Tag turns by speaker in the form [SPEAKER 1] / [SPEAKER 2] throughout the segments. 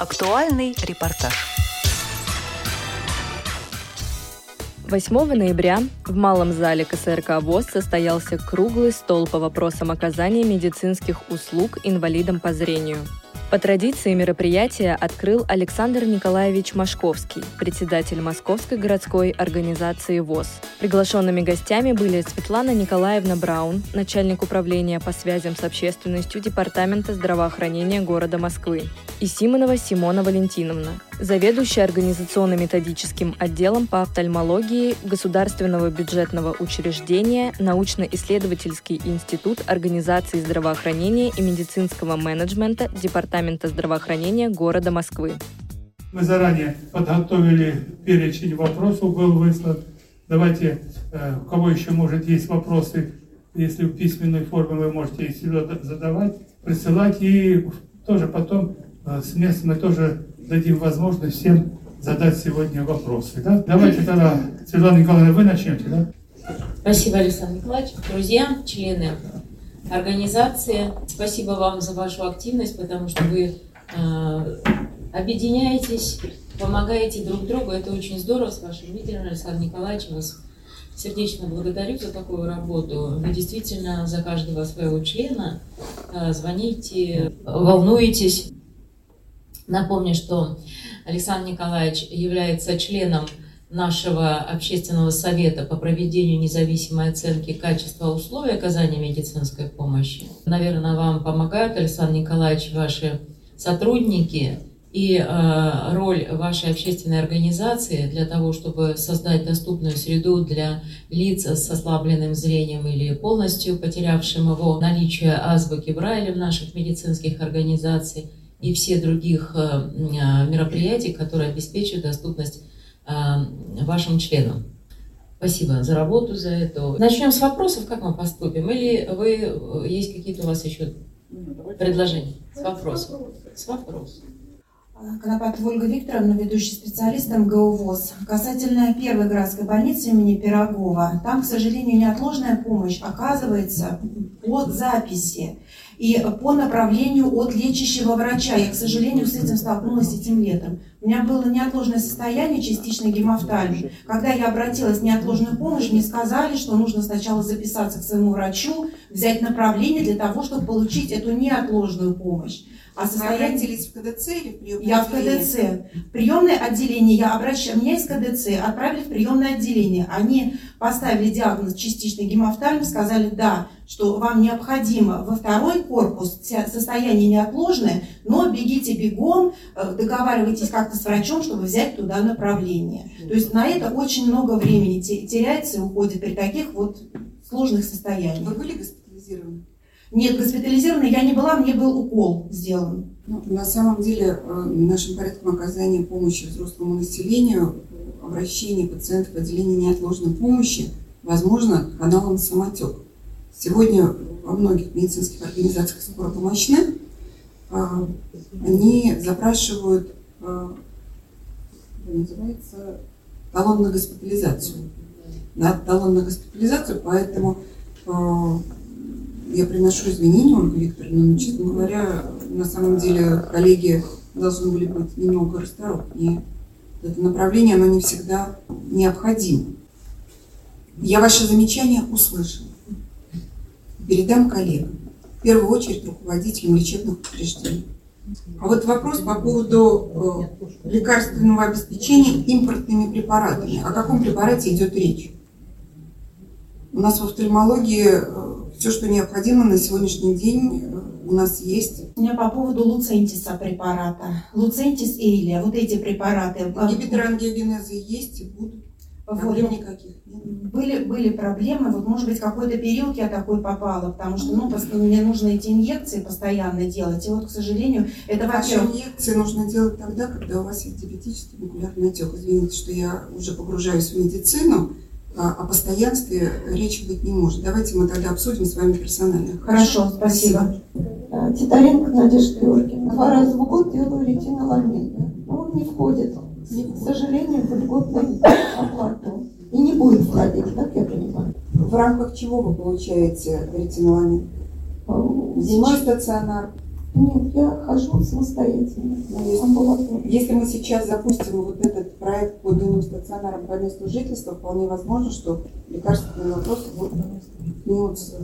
[SPEAKER 1] Актуальный репортаж.
[SPEAKER 2] 8 ноября в Малом зале КСРК ВОЗ состоялся круглый стол по вопросам оказания медицинских услуг инвалидам по зрению – по традиции мероприятия открыл Александр Николаевич Машковский, председатель Московской городской организации ВОЗ. Приглашенными гостями были Светлана Николаевна Браун, начальник управления по связям с общественностью Департамента здравоохранения города Москвы, и Симонова Симона Валентиновна, заведующая организационно-методическим отделом по офтальмологии Государственного бюджетного учреждения Научно-исследовательский институт организации здравоохранения и медицинского менеджмента Департамента здравоохранения города Москвы.
[SPEAKER 3] Мы заранее подготовили перечень вопросов, был выслан. Давайте, э, у кого еще, может, есть вопросы, если в письменной форме вы можете их задавать, присылать, и тоже потом с места мы тоже дадим возможность всем задать сегодня вопросы. Да? Давайте тогда, Светлана Николаевна, вы начнете, да?
[SPEAKER 4] Спасибо, Александр Николаевич. Друзья, члены организации. Спасибо вам за вашу активность, потому что вы э, объединяетесь, помогаете друг другу. Это очень здорово с вашим лидером Александром Николаевичем. Вас сердечно благодарю за такую работу. Вы действительно за каждого своего члена э, звоните, волнуетесь. Напомню, что Александр Николаевич является членом нашего общественного совета по проведению независимой оценки качества условий оказания медицинской помощи. Наверное, вам помогают, Александр Николаевич, ваши сотрудники и э, роль вашей общественной организации для того, чтобы создать доступную среду для лиц с ослабленным зрением или полностью потерявшим его, наличие азбуки Брайля в наших медицинских организациях и все других э, мероприятий, которые обеспечивают доступность Э, вашим членам. Спасибо за работу, за это. Начнем с вопросов, как мы поступим? Или вы э, есть какие-то у вас еще предложения? С вопросов. С вопросов.
[SPEAKER 5] Конопатова Ольга Викторовна, ведущий специалист МГУ ВОЗ. Касательно первой городской больницы имени Пирогова, там, к сожалению, неотложная помощь оказывается по записи и по направлению от лечащего врача. Я, к сожалению, с этим столкнулась этим летом. У меня было неотложное состояние, частичной гемофтальмии. Когда я обратилась в неотложную помощь, мне сказали, что нужно сначала записаться к своему врачу, взять направление для того, чтобы получить эту неотложную помощь.
[SPEAKER 6] А обратились в КДЦ или в приемное
[SPEAKER 5] Я в КДЦ. Приемное отделение я обращаюсь, меня из КДЦ отправили в приемное отделение. Они поставили диагноз частичной гемофтальмии, сказали, да, что вам необходимо во второй корпус, состояние неотложное, но бегите бегом, э, договаривайтесь как-то с врачом, чтобы взять туда направление. То есть на это очень много времени теряется и уходит при таких вот сложных состояниях.
[SPEAKER 6] Вы были госпитализированы?
[SPEAKER 5] Нет, госпитализирована я не была, мне был укол сделан.
[SPEAKER 6] Ну, на самом деле, э, нашим порядком оказания помощи взрослому населению, обращение пациентов в отделение неотложной помощи, возможно, каналом самотек. Сегодня во многих медицинских организациях скоропомощных э, они запрашивают э, называется талон на госпитализацию. На талон на госпитализацию, поэтому я приношу извинения, Ольга Викторовна, но, честно говоря, на самом деле коллеги должны были быть немного расторопнее. Это направление, оно не всегда необходимо. Я ваше замечание услышала. Передам коллегам. В первую очередь руководителям лечебных учреждений. А вот вопрос по поводу э, лекарственного обеспечения импортными препаратами. О каком препарате идет речь? У нас в офтальмологии э, все, что необходимо на сегодняшний день э, у нас есть.
[SPEAKER 5] У меня по поводу луцентиса препарата. Луцентис Эйлия, вот эти препараты.
[SPEAKER 6] Гиперангиогенезы есть и будут. Проблем вот. никаких нет.
[SPEAKER 5] Были, были проблемы, вот может быть какой-то период я такой попала, потому что ну, мне нужно эти инъекции постоянно делать. И вот, к сожалению, это
[SPEAKER 6] вообще... инъекции нужно делать тогда, когда у вас есть диабетический макулярный отек. Извините, что я уже погружаюсь в медицину, а о постоянстве речи быть не может. Давайте мы тогда обсудим с вами персонально.
[SPEAKER 5] Хорошо, спасибо.
[SPEAKER 7] спасибо. Титаренко Надежда Георгиевна. Два раза в год делаю ретиноламин. Но он не входит, к сожалению, в льготную оплату. И не будет входить, так я понимаю.
[SPEAKER 6] В рамках чего вы получаете ретиноламин? Зимой стационар?
[SPEAKER 7] Нет, я хожу самостоятельно.
[SPEAKER 6] Если мы сейчас запустим вот этот проект по двум стационарам по месту жительства, вполне возможно, что лекарственные вопросы будут меняться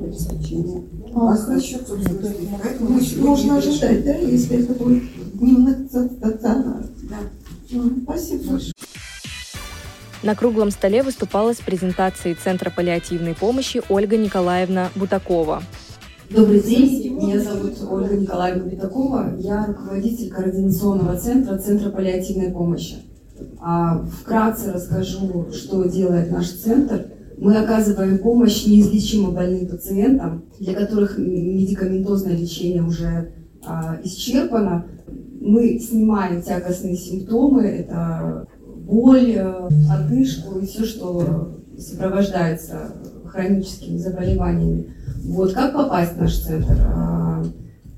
[SPEAKER 6] обеспечение. А, а насчет собственности?
[SPEAKER 7] Поэтому Можно ожидать, да, если это будет дневных стационар.
[SPEAKER 6] Да.
[SPEAKER 7] Ну, спасибо большое.
[SPEAKER 2] На круглом столе выступала с презентацией Центра паллиативной помощи Ольга Николаевна Бутакова.
[SPEAKER 1] Добрый день, меня зовут Ольга Николаевна Бутакова, я руководитель координационного центра Центра паллиативной помощи. А, вкратце расскажу, что делает наш центр. Мы оказываем помощь неизлечимо больным пациентам, для которых медикаментозное лечение уже а, исчерпано. Мы снимаем тягостные симптомы, это боль, э, одышку и все, что сопровождается хроническими заболеваниями. Вот как попасть в наш центр? А,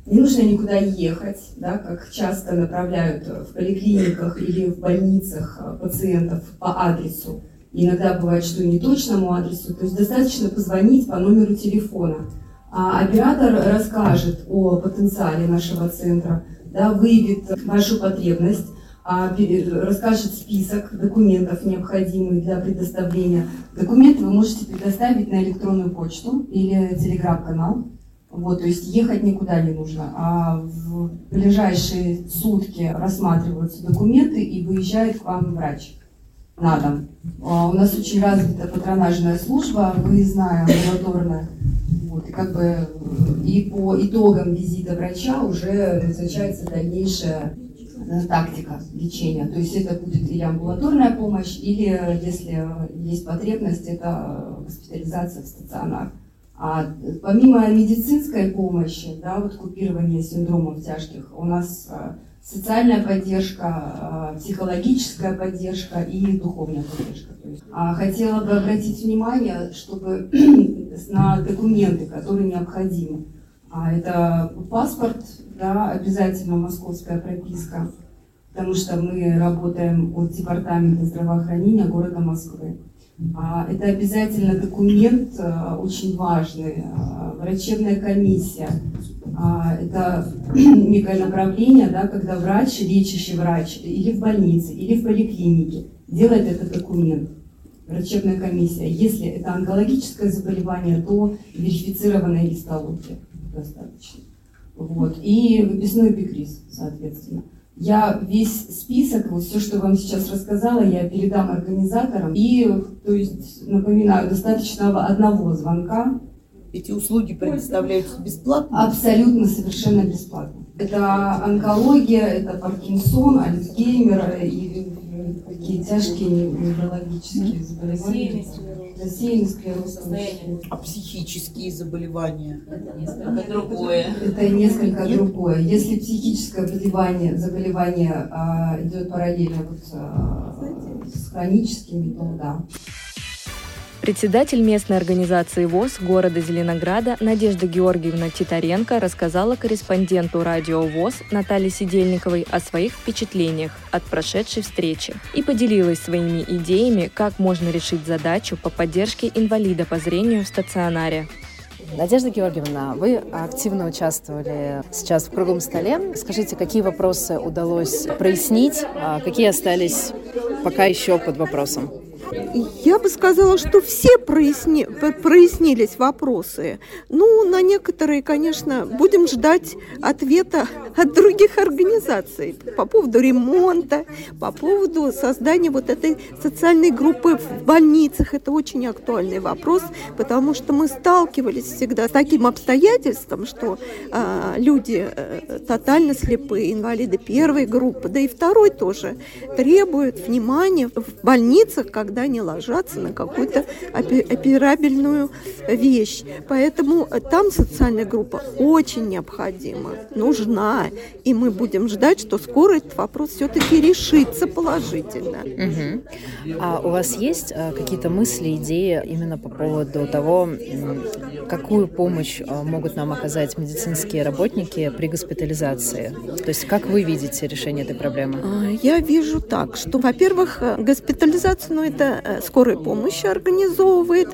[SPEAKER 1] не нужно никуда ехать, да, как часто направляют в поликлиниках или в больницах пациентов по адресу. Иногда бывает, что и не точному адресу. То есть достаточно позвонить по номеру телефона. А оператор расскажет о потенциале нашего центра, да, выявит вашу потребность, а, расскажет список документов, необходимых для предоставления. Документы вы можете предоставить на электронную почту или телеграм-канал. Вот, то есть ехать никуда не нужно, а в ближайшие сутки рассматриваются документы и выезжает к вам врач на дом. А у нас очень развита патронажная служба, выездная, амбулаторная. Вот, и как бы и по итогам визита врача уже назначается дальнейшая Э, тактика лечения. То есть это будет или амбулаторная помощь, или, если есть потребность, это госпитализация в стационар. А помимо медицинской помощи, да, вот купирование синдромов тяжких, у нас э, социальная поддержка, э, психологическая поддержка и духовная поддержка. А хотела бы обратить внимание, чтобы на документы, которые необходимы. А это паспорт, да, обязательно московская прописка, потому что мы работаем от Департамента здравоохранения города Москвы. А, это обязательно документ а, очень важный, а, врачебная комиссия. Это некое направление, да, когда врач, лечащий врач или в больнице, или в поликлинике делает этот документ врачебная комиссия. Если это онкологическое заболевание, то верифицированные листологи достаточно. Вот. И выписной бикриз, соответственно. Я весь список, вот все, что вам сейчас рассказала, я передам организаторам. И, то есть, напоминаю, достаточно одного звонка.
[SPEAKER 8] Эти услуги предоставляются бесплатно?
[SPEAKER 1] Абсолютно, совершенно бесплатно. Это онкология, это Паркинсон, Альцгеймер и такие тяжкие неврологические заболевания рассеянный склероз.
[SPEAKER 8] А психические заболевания?
[SPEAKER 4] Это несколько другое.
[SPEAKER 1] Это несколько другое. Если психическое заболевание, заболевание а, идет параллельно вот, а, с хроническими, то да.
[SPEAKER 2] Председатель местной организации ВОЗ города Зеленограда Надежда Георгиевна Титаренко рассказала корреспонденту радио ВОЗ Наталье Сидельниковой о своих впечатлениях от прошедшей встречи и поделилась своими идеями, как можно решить задачу по поддержке инвалида по зрению в стационаре.
[SPEAKER 9] Надежда Георгиевна, вы активно участвовали сейчас в круглом столе. Скажите, какие вопросы удалось прояснить, а какие остались пока еще под вопросом?
[SPEAKER 7] Я бы сказала, что все проясни, прояснились вопросы. Ну, на некоторые, конечно, будем ждать ответа от других организаций по поводу ремонта, по поводу создания вот этой социальной группы в больницах. Это очень актуальный вопрос, потому что мы сталкивались всегда с таким обстоятельством, что а, люди а, тотально слепые, инвалиды первой группы, да и второй тоже, требуют внимания в больницах, когда никогда не ложатся на какую-то операбельную вещь. Поэтому там социальная группа очень необходима, нужна. И мы будем ждать, что скоро этот вопрос все-таки решится положительно.
[SPEAKER 9] Угу. А у вас есть э, какие-то мысли, идеи именно по поводу того, какую помощь а, могут нам оказать медицинские работники при госпитализации? То есть как вы видите решение этой проблемы?
[SPEAKER 7] А, я вижу так, что, во-первых, э, госпитализацию, ну, это э, скорая помощь организовывает,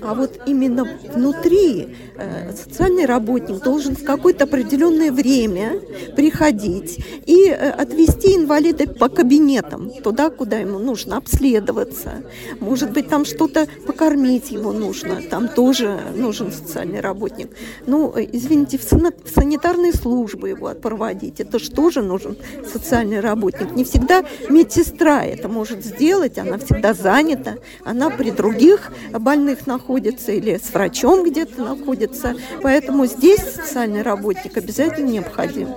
[SPEAKER 7] а вот именно внутри социальный работник должен в какое-то определенное время приходить и отвести инвалида по кабинетам, туда, куда ему нужно обследоваться. Может быть, там что-то покормить его нужно, там тоже нужен социальный работник. Ну, извините, в санитарные службы его проводить, это же нужен социальный работник? Не всегда медсестра это может сделать, она всегда занята, она при других больных находится или с врачом где-то находится, поэтому здесь социальный работник обязательно необходим.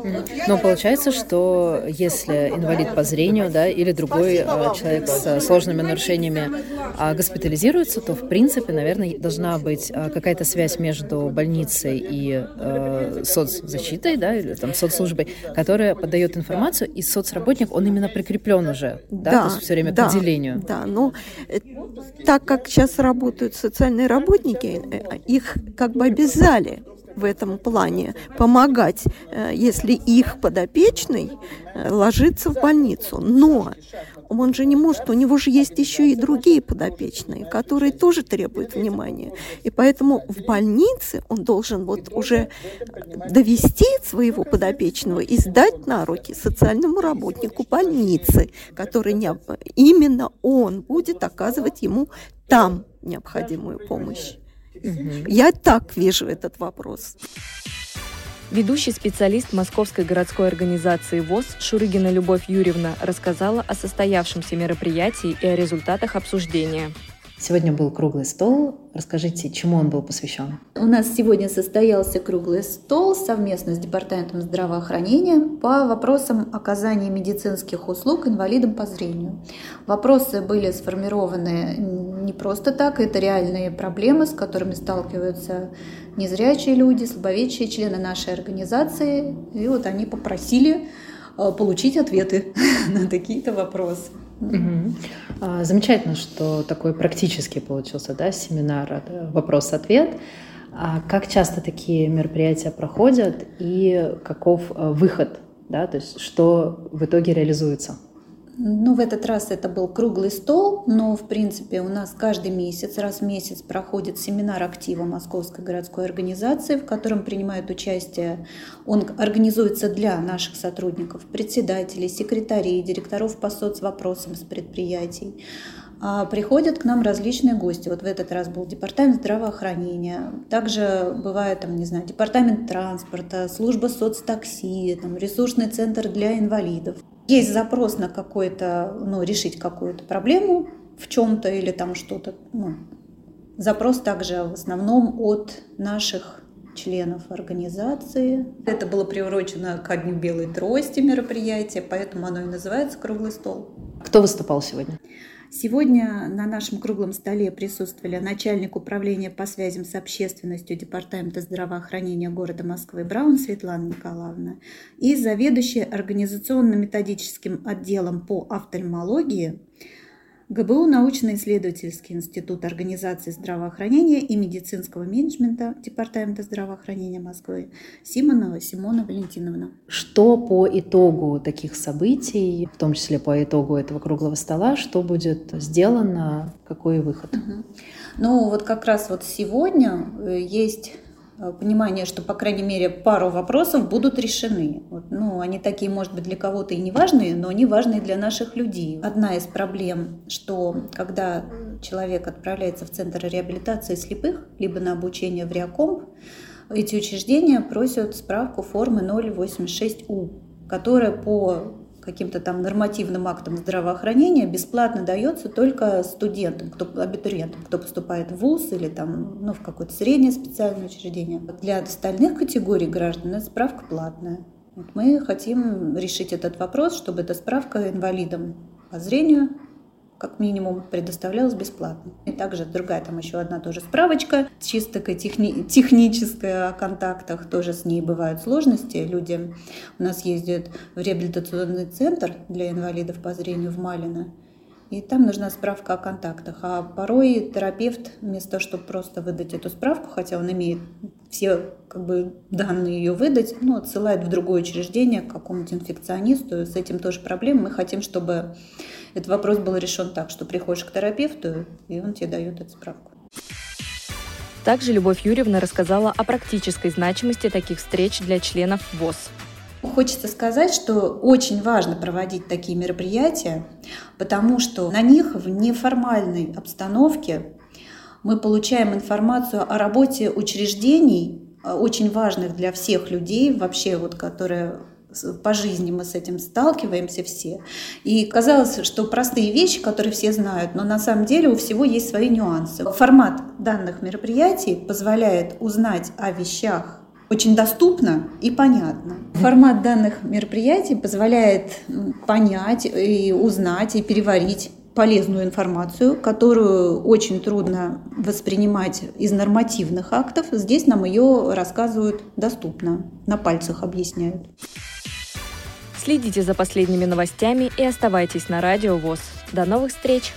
[SPEAKER 9] Но получается, что если инвалид по зрению, да, или другой э, человек с сложными нарушениями э, госпитализируется, то в принципе, наверное, должна быть э, какая-то связь между больницей и э, соцзащитой, да, или там соцслужбой, которая подает информацию, и соцработник, он именно прикреплен уже, да, да то есть все время
[SPEAKER 7] да,
[SPEAKER 9] к отделению.
[SPEAKER 7] Да, но э, так как сейчас работают социальные работники, э, их как бы обязали в этом плане помогать, э, если их подопечный ложится в больницу. Но он же не может, у него же есть еще и другие подопечные, которые тоже требуют внимания. И поэтому в больнице он должен вот уже довести своего подопечного и сдать на руки социальному работнику больницы, который не, именно он будет оказывать ему там необходимую помощь. Угу. Я так вижу этот вопрос.
[SPEAKER 2] Ведущий специалист Московской городской организации ВОЗ Шурыгина Любовь Юрьевна рассказала о состоявшемся мероприятии и о результатах обсуждения.
[SPEAKER 9] Сегодня был круглый стол. Расскажите, чему он был посвящен?
[SPEAKER 10] У нас сегодня состоялся круглый стол совместно с Департаментом здравоохранения по вопросам оказания медицинских услуг инвалидам по зрению. Вопросы были сформированы не просто так, это реальные проблемы, с которыми сталкиваются незрячие люди, слабовидящие члены нашей организации. И вот они попросили э, получить ответы на такие-то вопросы.
[SPEAKER 9] Угу. Замечательно, что такой практический получился да, семинар «Вопрос-ответ». А как часто такие мероприятия проходят и каков э, выход, да, то есть что в итоге реализуется?
[SPEAKER 10] Ну, в этот раз это был круглый стол, но, в принципе, у нас каждый месяц, раз в месяц проходит семинар актива Московской городской организации, в котором принимают участие, он организуется для наших сотрудников, председателей, секретарей, директоров по соцвопросам с предприятий. А приходят к нам различные гости. Вот в этот раз был департамент здравоохранения, также бывает, там, не знаю, департамент транспорта, служба соцтакси, там, ресурсный центр для инвалидов есть запрос на какой-то, ну, решить какую-то проблему в чем-то или там что-то, ну, запрос также в основном от наших членов организации. Это было приурочено ко Дню Белой Трости мероприятие, поэтому оно и называется «Круглый стол».
[SPEAKER 9] Кто выступал сегодня?
[SPEAKER 10] Сегодня на нашем круглом столе присутствовали начальник управления по связям с общественностью Департамента здравоохранения города Москвы Браун Светлана Николаевна и заведующая организационно-методическим отделом по офтальмологии ГБУ научно-исследовательский институт организации здравоохранения и медицинского менеджмента Департамента здравоохранения Москвы Симонова Симона Валентиновна.
[SPEAKER 9] Что по итогу таких событий, в том числе по итогу этого круглого стола, что будет сделано, какой выход? Угу.
[SPEAKER 10] Ну вот как раз вот сегодня э, есть понимание, что, по крайней мере, пару вопросов будут решены. Вот, ну, они такие, может быть, для кого-то и не важные, но они важные для наших людей. Одна из проблем, что когда человек отправляется в центр реабилитации слепых, либо на обучение в Реакомп, эти учреждения просят справку формы 086У, которая по каким-то там нормативным актом здравоохранения бесплатно дается только студентам, кто, абитуриентам, кто поступает в ВУЗ или там, ну, в какое-то среднее специальное учреждение. Для остальных категорий граждан эта справка платная. Вот мы хотим решить этот вопрос, чтобы эта справка инвалидам по зрению как минимум предоставлялась бесплатно. И также другая там еще одна тоже справочка, чисто техни- техническая о контактах, тоже с ней бывают сложности. Люди у нас ездят в реабилитационный центр для инвалидов по зрению в Малино, и там нужна справка о контактах. А порой терапевт вместо того, чтобы просто выдать эту справку, хотя он имеет все как бы, данные ее выдать, ну, отсылает в другое учреждение к какому-то инфекционисту. С этим тоже проблема. Мы хотим, чтобы этот вопрос был решен так, что приходишь к терапевту, и он тебе дает эту справку.
[SPEAKER 2] Также Любовь Юрьевна рассказала о практической значимости таких встреч для членов ВОЗ.
[SPEAKER 10] Хочется сказать, что очень важно проводить такие мероприятия, потому что на них в неформальной обстановке мы получаем информацию о работе учреждений, э, очень важных для всех людей, вообще вот, которые по жизни мы с этим сталкиваемся все. И казалось, что простые вещи, которые все знают, но на самом деле у всего есть свои нюансы. Формат данных мероприятий позволяет узнать о вещах очень доступно и понятно. Формат данных мероприятий позволяет понять и узнать и переварить полезную информацию, которую очень трудно воспринимать из нормативных актов. Здесь нам ее рассказывают доступно, на пальцах объясняют.
[SPEAKER 2] Следите за последними новостями и оставайтесь на Радио ВОЗ. До новых встреч!